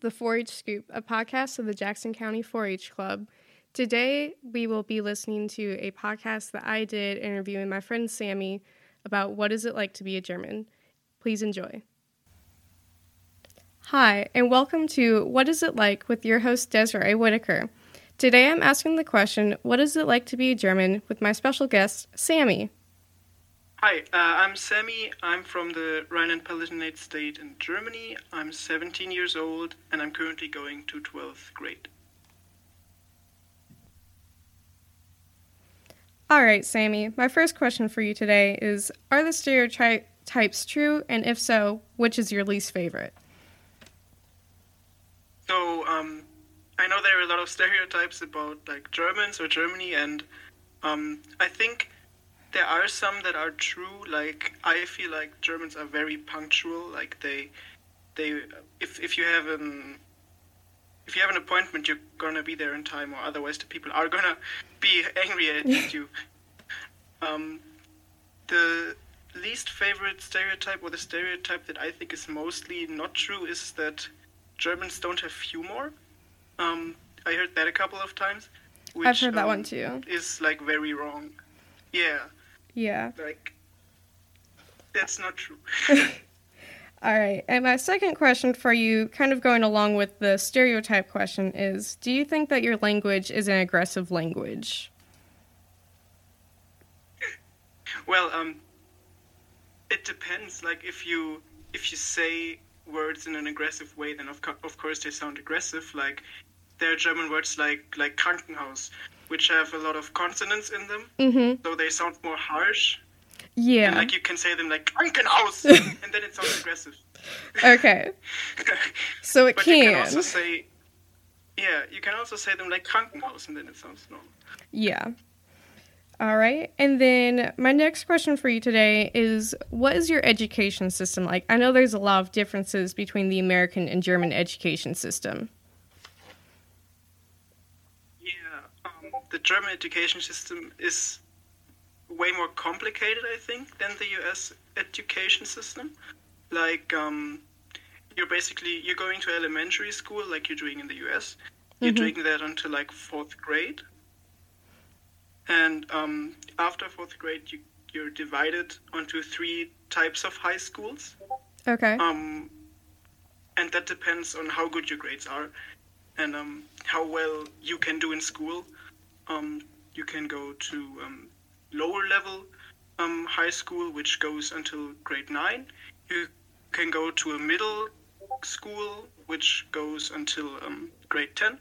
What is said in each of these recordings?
the 4 H Scoop, a podcast of the Jackson County 4 H Club. Today, we will be listening to a podcast that I did interviewing my friend Sammy about what is it like to be a German. Please enjoy. Hi, and welcome to What Is It Like with your host Desirae Whitaker. Today I'm asking the question, What is it like to be a German with my special guest, Sammy? Hi, uh, I'm Sammy. I'm from the Rhineland-Palatinate state in Germany. I'm 17 years old and I'm currently going to 12th grade. All right, Sammy. My first question for you today is Are the stereotypes true? And if so, which is your least favorite? So, um, I know there are a lot of stereotypes about like Germans or Germany, and um, I think there are some that are true. Like I feel like Germans are very punctual. Like they, they, if if you have an if you have an appointment, you're gonna be there in time, or otherwise the people are gonna be angry at you. Um, the least favorite stereotype, or the stereotype that I think is mostly not true, is that Germans don't have humor. Um, I heard that a couple of times. Which, I've heard that um, one too. Is like very wrong. Yeah. Yeah. Like, that's not true. All right. And my second question for you, kind of going along with the stereotype question, is do you think that your language is an aggressive language? Well, um, it depends. Like, if you if you say words in an aggressive way, then of, co- of course they sound aggressive. Like, there are German words like like Krankenhaus, which have a lot of consonants in them, mm-hmm. so they sound more harsh. Yeah. And like you can say them like Krankenhaus, and then it sounds aggressive. Okay. so it but can. you can also say, yeah, you can also say them like Krankenhaus, and then it sounds normal. Yeah. All right. And then my next question for you today is what is your education system like? I know there's a lot of differences between the American and German education system. The German education system is way more complicated, I think, than the U.S. education system. Like, um, you're basically you're going to elementary school like you're doing in the U.S. You're mm-hmm. doing that until like fourth grade, and um, after fourth grade, you you're divided onto three types of high schools. Okay. Um, and that depends on how good your grades are, and um, how well you can do in school um, you can go to um, lower level um, high school, which goes until grade 9. You can go to a middle school, which goes until um, grade 10.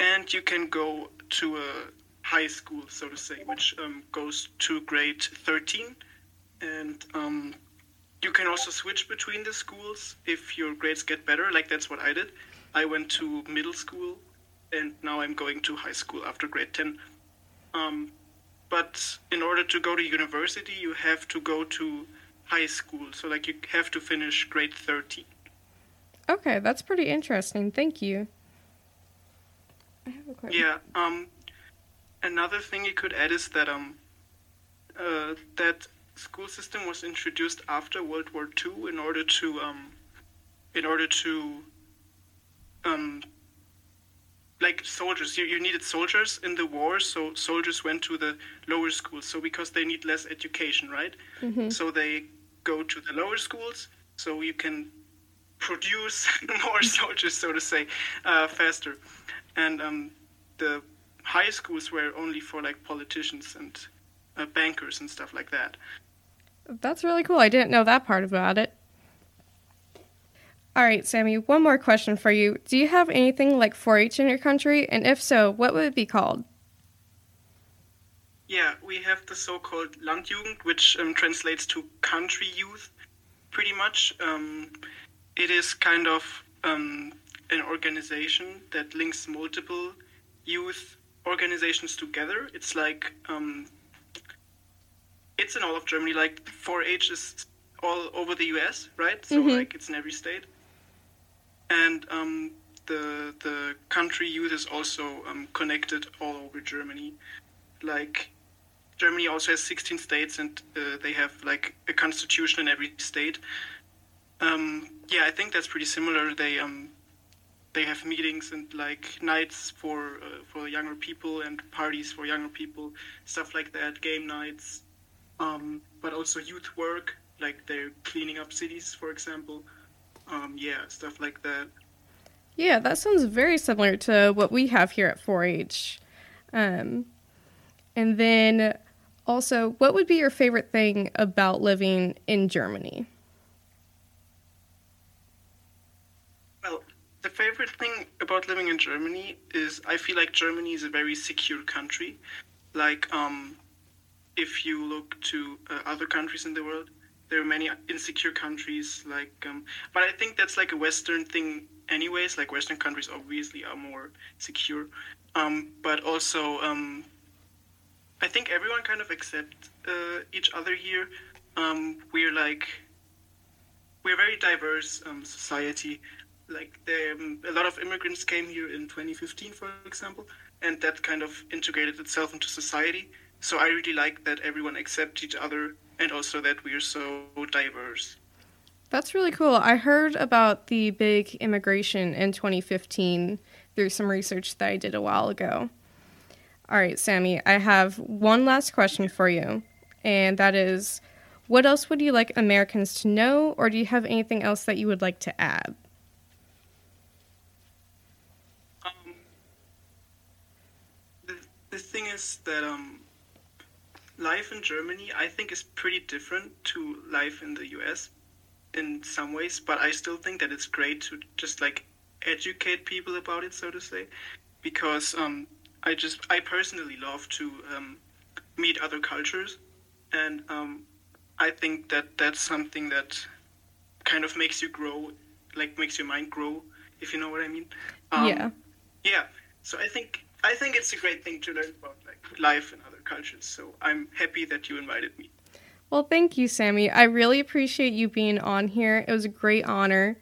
And you can go to a high school, so to say, which um, goes to grade 13. And um, you can also switch between the schools if your grades get better, like that's what I did. I went to middle school now I'm going to high school after grade 10. Um, but in order to go to university, you have to go to high school. So, like, you have to finish grade 13. Okay, that's pretty interesting. Thank you. I have a question. Yeah. Um, another thing you could add is that um, uh, that school system was introduced after World War II in order to um, in order to um, like soldiers you, you needed soldiers in the war so soldiers went to the lower schools so because they need less education right? Mm-hmm. so they go to the lower schools so you can produce more soldiers so to say uh, faster. And um, the high schools were only for like politicians and uh, bankers and stuff like that. That's really cool. I didn't know that part about it all right, Sammy, one more question for you. Do you have anything like 4 H in your country? And if so, what would it be called? Yeah, we have the so called Landjugend, which um, translates to country youth, pretty much. Um, it is kind of um, an organization that links multiple youth organizations together. It's like, um, it's in all of Germany, like 4 H is all over the US, right? So, mm-hmm. like, it's in every state and um, the the country youth is also um, connected all over Germany. Like Germany also has 16 states, and uh, they have like a constitution in every state. Um, yeah, I think that's pretty similar. They um, they have meetings and like nights for uh, for younger people and parties for younger people, stuff like that, game nights, um, but also youth work, like they're cleaning up cities, for example. Um, yeah, stuff like that. Yeah, that sounds very similar to what we have here at 4-H. Um, and then also, what would be your favorite thing about living in Germany? Well, the favorite thing about living in Germany is I feel like Germany is a very secure country. Like, um, if you look to uh, other countries in the world, there are many insecure countries. Like, um, but I think that's like a Western thing, anyways. Like Western countries obviously are more secure, um, but also um, I think everyone kind of accept uh, each other here. Um, we're like we're a very diverse um, society. Like there, um, a lot of immigrants came here in 2015, for example, and that kind of integrated itself into society. So I really like that everyone accepts each other, and also that we're so diverse. That's really cool. I heard about the big immigration in 2015 through some research that I did a while ago. All right, Sammy, I have one last question for you, and that is what else would you like Americans to know, or do you have anything else that you would like to add? Um, the, the thing is that um, life in Germany, I think, is pretty different to life in the US in some ways, but I still think that it's great to just like educate people about it, so to say, because um, I just I personally love to um, meet other cultures, and um, I think that that's something that kind of makes you grow, like makes your mind grow, if you know what I mean. Um, yeah. Yeah. So I think I think it's a great thing to learn about like life in other cultures. So I'm happy that you invited me. Well, thank you, Sammy. I really appreciate you being on here. It was a great honor.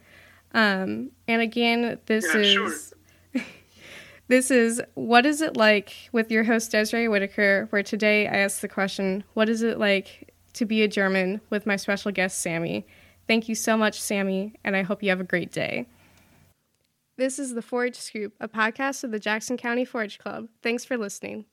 Um, and again, this yeah, is sure. This is What is it like with your host, Desirae Whitaker, where today I ask the question, What is it like to be a German with my special guest, Sammy? Thank you so much, Sammy, and I hope you have a great day. This is the 4 H Scoop, a podcast of the Jackson County 4 H Club. Thanks for listening.